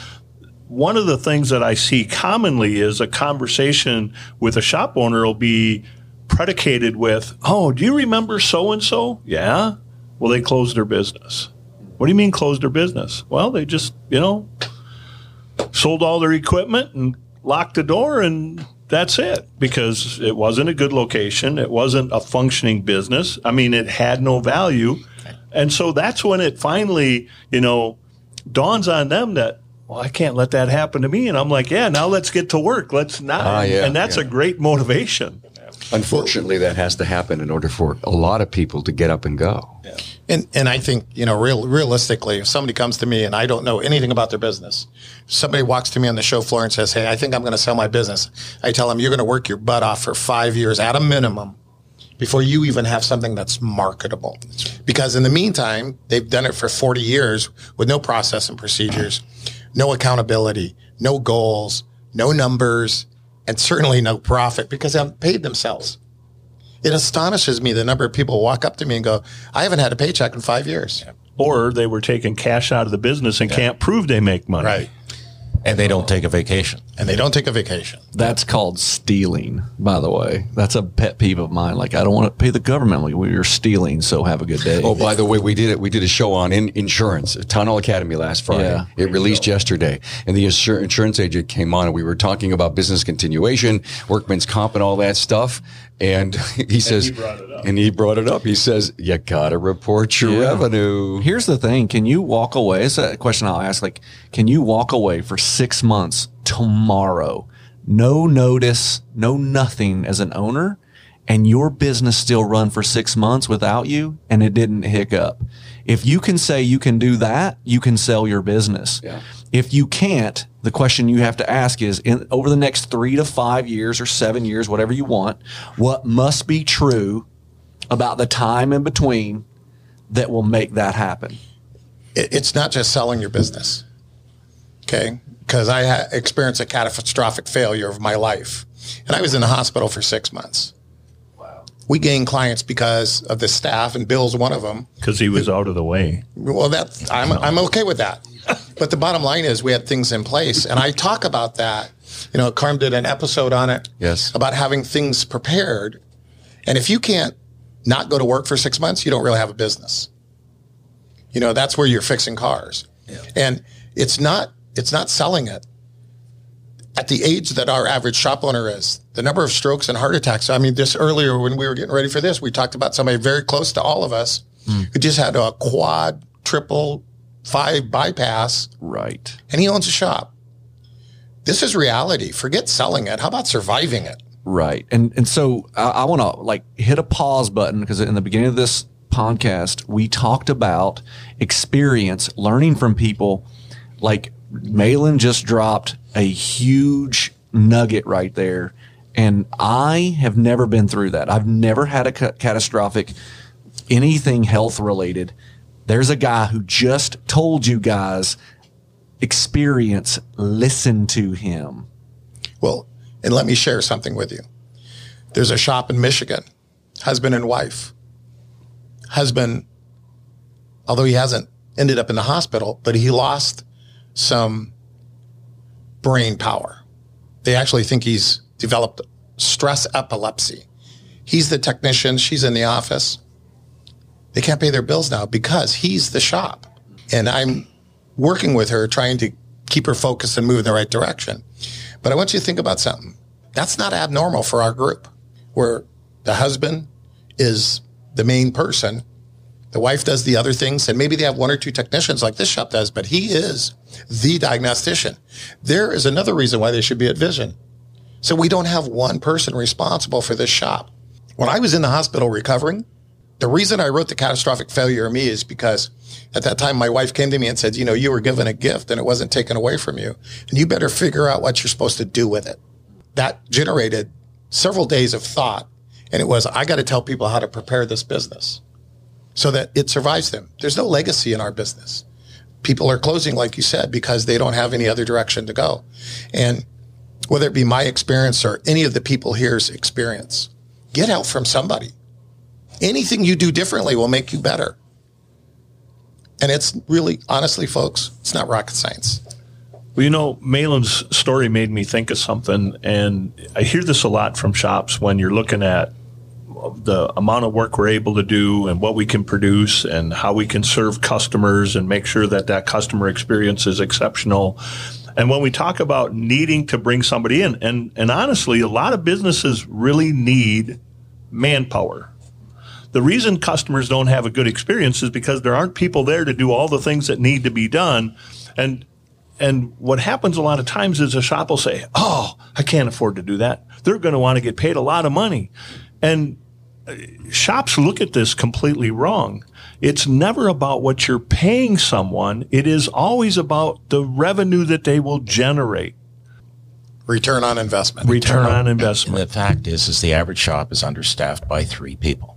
one of the things that I see commonly is a conversation with a shop owner will be predicated with, oh, do you remember so and so? Yeah. Well, they closed their business. What do you mean closed their business? Well, they just, you know, sold all their equipment and locked the door and that's it because it wasn't a good location. It wasn't a functioning business. I mean, it had no value. And so that's when it finally, you know, dawns on them that, well, I can't let that happen to me. And I'm like, yeah, now let's get to work. Let's not. Ah, yeah, and that's yeah. a great motivation. Unfortunately, that has to happen in order for a lot of people to get up and go. Yeah. And and I think you know, real realistically, if somebody comes to me and I don't know anything about their business, somebody walks to me on the show floor and says, "Hey, I think I'm going to sell my business," I tell them, "You're going to work your butt off for five years at a minimum." Before you even have something that's marketable. Because in the meantime, they've done it for 40 years with no process and procedures, no accountability, no goals, no numbers, and certainly no profit because they haven't paid themselves. It astonishes me the number of people walk up to me and go, I haven't had a paycheck in five years. Or they were taking cash out of the business and can't prove they make money. Right. And they don't take a vacation. And they don't take a vacation. That's called stealing, by the way. That's a pet peeve of mine. Like, I don't want to pay the government. Like, well, you're stealing, so have a good day. Oh, by the way, we did it. We did a show on in, insurance, Tunnel Academy last Friday. Yeah. it released yesterday, and the insur- insurance agent came on, and we were talking about business continuation, workman's comp, and all that stuff. And he says, and he brought it up. He says, "You gotta report your Yeah. revenue." Here's the thing: Can you walk away? It's a question I'll ask. Like, can you walk away for six months tomorrow, no notice, no nothing, as an owner, and your business still run for six months without you, and it didn't hiccup? If you can say you can do that, you can sell your business. Yeah. If you can't, the question you have to ask is in, over the next three to five years or seven years, whatever you want, what must be true about the time in between that will make that happen? It's not just selling your business. Okay. Because I ha- experienced a catastrophic failure of my life. And I was in the hospital for six months. Wow. We gained clients because of the staff, and Bill's one of them. Because he was out of the way. Well, that I'm I'm okay with that. But the bottom line is we had things in place, and I talk about that. You know, Carm did an episode on it. Yes. About having things prepared, and if you can't not go to work for six months, you don't really have a business. You know, that's where you're fixing cars, and it's not it's not selling it. At the age that our average shop owner is, the number of strokes and heart attacks. I mean, this earlier when we were getting ready for this, we talked about somebody very close to all of us hmm. who just had a quad, triple, five bypass, Right. and he owns a shop. This is reality. Forget selling it. How about surviving it? Right. And and so I, I want to like hit a pause button because in the beginning of this podcast we talked about experience, learning from people. Like Maylan just dropped a huge nugget right there, and I have never been through that. I've never had a ca- catastrophic anything health related. There's a guy who just told you guys experience. Listen to him. Well, and let me share something with you. There's a shop in Michigan, husband and wife. Husband, although he hasn't ended up in the hospital, but he lost some brain power. They actually think he's developed stress epilepsy. He's the technician, she's in the office. They can't pay their bills now because he's the shop. And I'm working with her, trying to keep her focused and move in the right direction. But I want you to think about something. That's not abnormal for our group, where the husband is the main person, the wife does the other things, and maybe they have one or two technicians like this shop does, but he is the diagnostician. There is another reason why they should be at Vision. So we don't have one person responsible for this shop. When I was in the hospital recovering, the reason I wrote the catastrophic failure of me is because at that time my wife came to me and said, you know, you were given a gift and it wasn't taken away from you. And you better figure out what you're supposed to do with it. That generated several days of thought. And it was, I got to tell people how to prepare this business so that it survives them. There's no legacy in our business. People are closing, like you said, because they don't have any other direction to go. And whether it be my experience or any of the people here's experience, get help from somebody anything you do differently will make you better. And it's really, honestly, folks, it's not rocket science. Well, you know, Maylan's story made me think of something, and I hear this a lot from shops when you're looking at the amount of work we're able to do and what we can produce and how we can serve customers and make sure that that customer experience is exceptional. And when we talk about needing to bring somebody in, and, and honestly, a lot of businesses really need manpower. The reason customers don't have a good experience is because there aren't people there to do all the things that need to be done. And and what happens a lot of times is a shop will say, "Oh, I can't afford to do that." They're going to want to get paid a lot of money. And shops look at this completely wrong. It's never about what you're paying someone. It is always about the revenue that they will generate. Return on investment. Return on And investment. the fact is, is the average shop is understaffed by three people.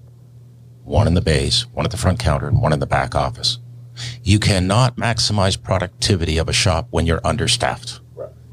One in the base, one at the front counter, and one in the back office. You cannot maximize productivity of a shop when you're understaffed.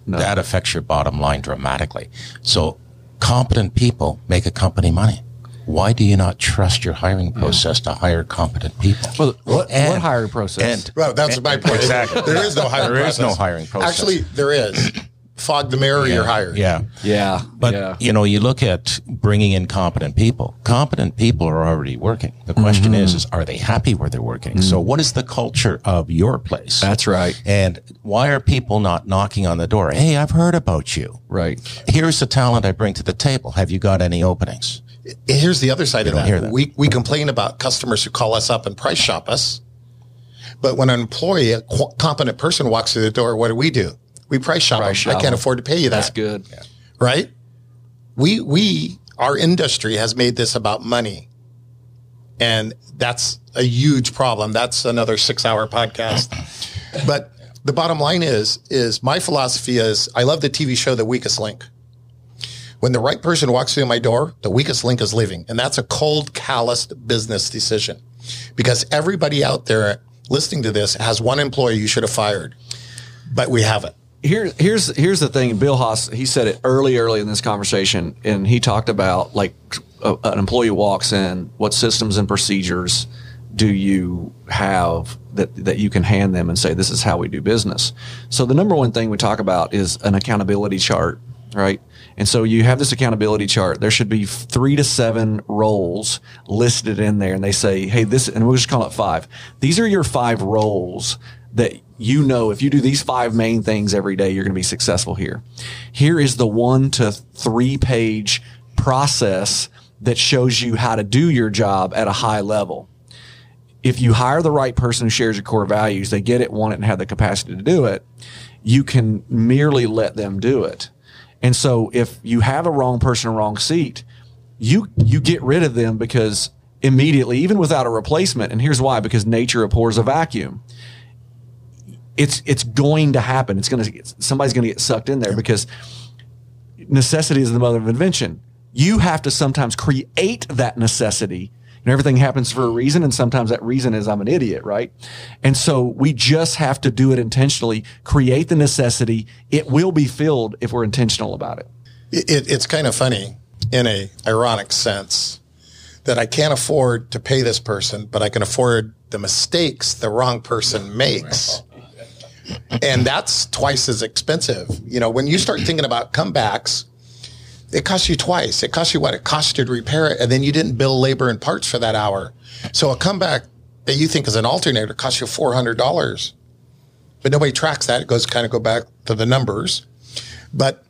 That affects your bottom line dramatically. So competent people make a company money. Why do you not trust your hiring process to hire competent people? Well, what, And- what hiring process? And Well, that's my point. Exactly. There is no hiring There process. is no hiring process. Actually, there is. Fog the mirror, you're hired. Yeah. yeah, But yeah. you know, you look at bringing in competent people. Competent people are already working. The question mm-hmm. is, is are they happy where they're working? Mm-hmm. So, what is the culture of your place? That's right. And why are people not knocking on the door? Hey, I've heard about you. right. Here's the talent I bring to the table. Have you got any openings? Here's the other side of that. hear that. We, we complain about customers who call us up and price shop us. But when an employee, a qu- competent person walks through the door, what do we do? We price shop Price them. shop I can't them. afford to pay you that. That's good. right? We we our industry has made this about money, and that's a huge problem. That's another six hour podcast. but the bottom line is is my philosophy is I love the TV show The Weakest Link. When the right person walks through my door, the weakest link is leaving, and that's a cold, calloused business decision, because everybody out there listening to this has one employee you should have fired, but we haven't. here, here's here's the thing. Bill Haas he said it early, early in this conversation, and he talked about like a, an employee walks in, what systems and procedures do you have that that you can hand them and say this is how we do business. So the number one thing we talk about is an accountability chart, right? And so you have this accountability chart. There should be three to seven roles listed in there, and they say, "Hey, this," and we'll just call it five. These are your five roles that you know if you do these five main things every day, you're going to be successful here. Here is the one to three page process that shows you how to do your job at a high level. If you hire the right person who shares your core values, they get it, want it, and have the capacity to do it, you can merely let them do it. And so if you have a wrong person, a wrong seat, you you get rid of them because immediately, even without a replacement, and here's why, because nature abhors a vacuum it's it's going to happen. It's to somebody's going to get sucked in there because necessity is the mother of invention. You have to sometimes create that necessity. And everything happens for a reason, and sometimes that reason is I'm an idiot, right? And so we just have to do it intentionally, create the necessity. It will be filled if we're intentional about it. it, it- it's kind of funny in a ironic sense that I can't afford to pay this person, but I can afford the mistakes the wrong person makes. And that's twice as expensive. You know, when you start thinking about comebacks, it costs you twice. It costs you what? It cost you to repair it, and then you didn't bill labor and parts for that hour. So a comeback that you think is an alternator costs you four hundred dollars, but nobody tracks that. It goes kind of go back to the numbers, but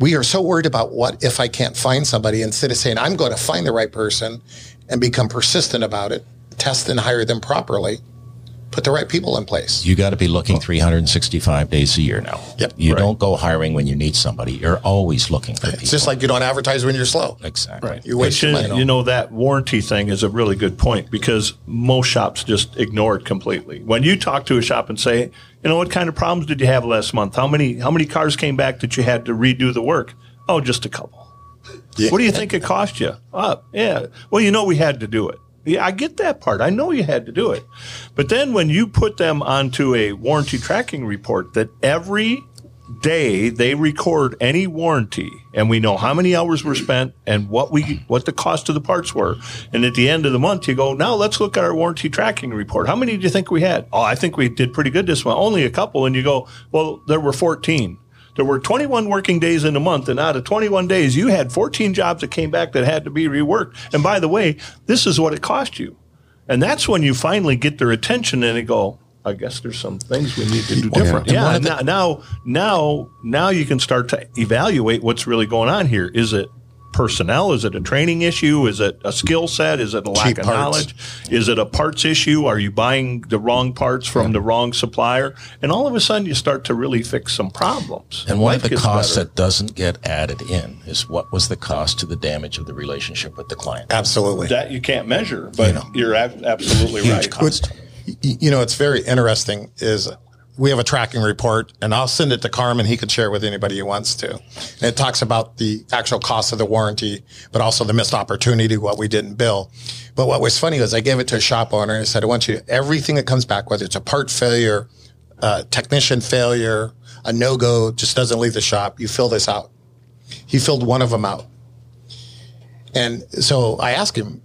we are so worried about what if I can't find somebody instead of saying I'm going to find the right person and become persistent about it, test and hire them properly, put the right people in place. You got to be looking 365 days a year now. Yep. You Right. don't go hiring when you need somebody. You're always looking for people. It's just like you don't advertise when you're slow. exactly. Right. You waste But your you, money. you know that warranty thing is a really good point because most shops just ignore it completely. When you talk to a shop and say, you know, what kind of problems did you have last month? How many how many cars came back that you had to redo the work? Oh, just a couple. Yeah. What do you think it cost you? Oh, yeah. Well, you know we had to do it. Yeah, I get that part. I know you had to do it. But then when you put them onto a warranty tracking report that every day they record any warranty and we know how many hours were spent and what we what the cost of the parts were and at the end of the month you go now let's look at our warranty tracking report. How many do you think we had? Oh i think we did pretty good this month. Only a couple. And you go well there were 14 there were 21 working days in a month and out of 21 days you had 14 jobs that came back that had to be reworked and by the way this is what it cost you and that's when you finally get their attention and they go, I guess there's some things we need to do different. Yeah. now, now, now, now you can start to evaluate what's really going on here. Is it personnel? Is it a training issue? Is it a skill set? Is it a lack Cheap of parts. knowledge? Is it a parts issue? Are you buying the wrong parts from the wrong supplier? And all of a sudden you start to really fix some problems. And one Life of the gets costs better. that doesn't get added in is what was the cost to the damage of the relationship with the client? Absolutely. that you can't measure, but you're ab- absolutely Huge right. cost. Y- you know, it's very interesting is we have a tracking report and I'll send it to Carmen. He can share it with anybody he wants to. And it talks about the actual cost of the warranty, but also the missed opportunity, what we didn't bill. But what was funny was I gave it to a shop owner and I said, I want you, everything that comes back, whether it's a part failure, uh, technician failure, a no-go, just doesn't leave the shop, you fill this out. He filled one of them out. And so I asked him,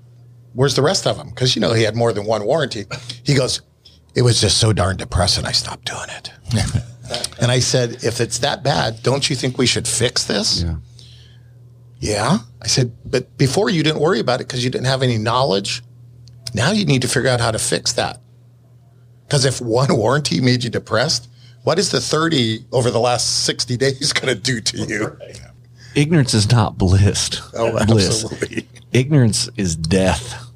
where's the rest of them? Because, you know, he had more than one warranty. He goes, it was just so darn depressing, I stopped doing it. and I said, if it's that bad, don't you think we should fix this? Yeah. Yeah. I said, but before you didn't worry about it because you didn't have any knowledge. Now you need to figure out how to fix that. Because if one warranty made you depressed, what is the 30 over the last 60 days going to do to you? Ignorance is not bliss. Oh, bliss. absolutely. Ignorance is death.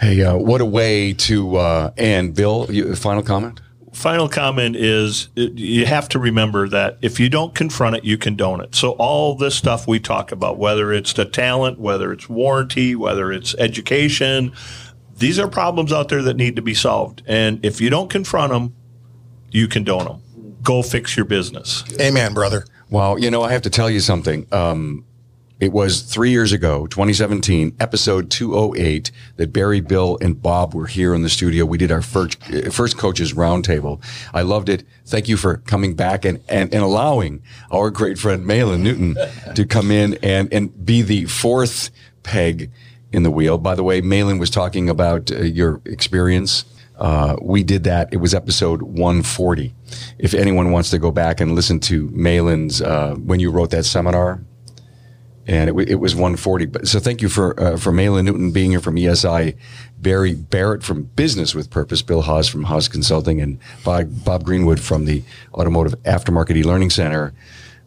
Hey, uh, what a way to uh, end. Bill, you, final comment? final comment is it- you have to remember that if you don't confront it, you condone it. So all this stuff we talk about, whether it's the talent, whether it's warranty, whether it's education, these are problems out there that need to be solved. And if you don't confront them, you condone them. Go fix your business. Amen, brother. Well, you know, I have to tell you something. Um, it was three years ago, 2017, episode 208, that Barry, Bill, and Bob were here in the studio. We did our first, first coaches roundtable. I loved it. Thank you for coming back and, and, and allowing our great friend Maylan Newton to come in and, and be the fourth peg in the wheel. By the way, Maylan was talking about uh, your experience. Uh, we did that. It was episode 140. If anyone wants to go back and listen to Maylan's, uh, when you wrote that seminar, and it, it was 140. But so thank you for uh, for Maylan Newton being here from ESI, Barry Barrett from Business with Purpose, Bill Haas from Haas Consulting, and Bob, Bob Greenwood from the Automotive Aftermarket E-Learning Center.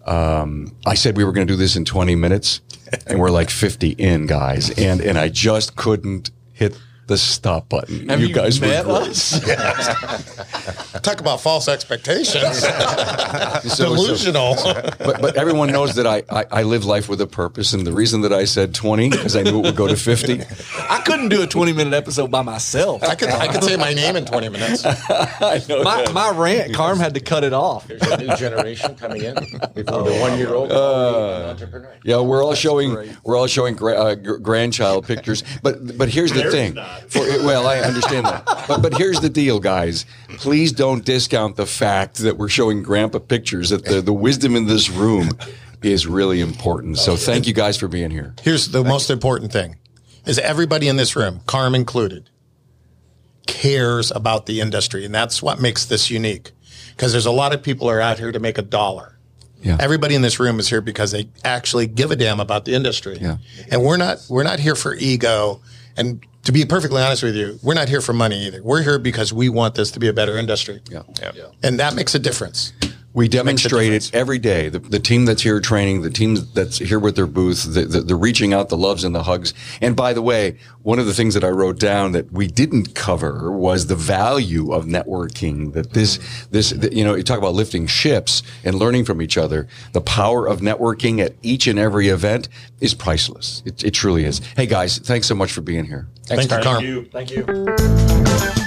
Um, I said we were going to do this in 20 minutes, and we're like 50 in, guys, and and I just couldn't hit the stop button. Have you guys met were great. us? Talk about false expectations. So- so- Delusional. but, but everyone knows that I, I, I live life with a purpose. And the reason that I said 20, because I knew it would go to 50. I couldn't do a 20 minute episode by myself. I could I could say my name in 20 minutes. My, my rant, Carm had to cut it off. There's a new generation coming in before the one year old entrepreneur. Yeah, we're all showing we're all showing gra- uh, gr- grandchild pictures, but but here's the There's thing. not. For, well, I understand that, but but here's the deal, guys. Please don't discount the fact that we're showing grandpa pictures. That the the wisdom in this room is really important. So thank you guys for being here. Here's the most important thing is everybody in this room, Carm included, cares about the industry. And that's what makes this unique. Because there's a lot of people are out here to make a dollar. Yeah. Everybody in this room is here because they actually give a damn about the industry. Yeah. And we're not we're not here for ego. And to be perfectly honest with you, we're not here for money either. We're here because we want this to be a better industry. Yeah. And that makes a difference. We demonstrate it every day. The, the team that's here training, the team that's here with their booth, the, the, the reaching out, the loves and the hugs. And by the way, one of the things that I wrote down that we didn't cover was the value of networking. That this, this, that, you know, you talk about lifting ships and learning from each other. The power of networking at each and every event is priceless. It, it truly is. Hey guys, thanks so much for being here. Thanks, Thank you. Thank you.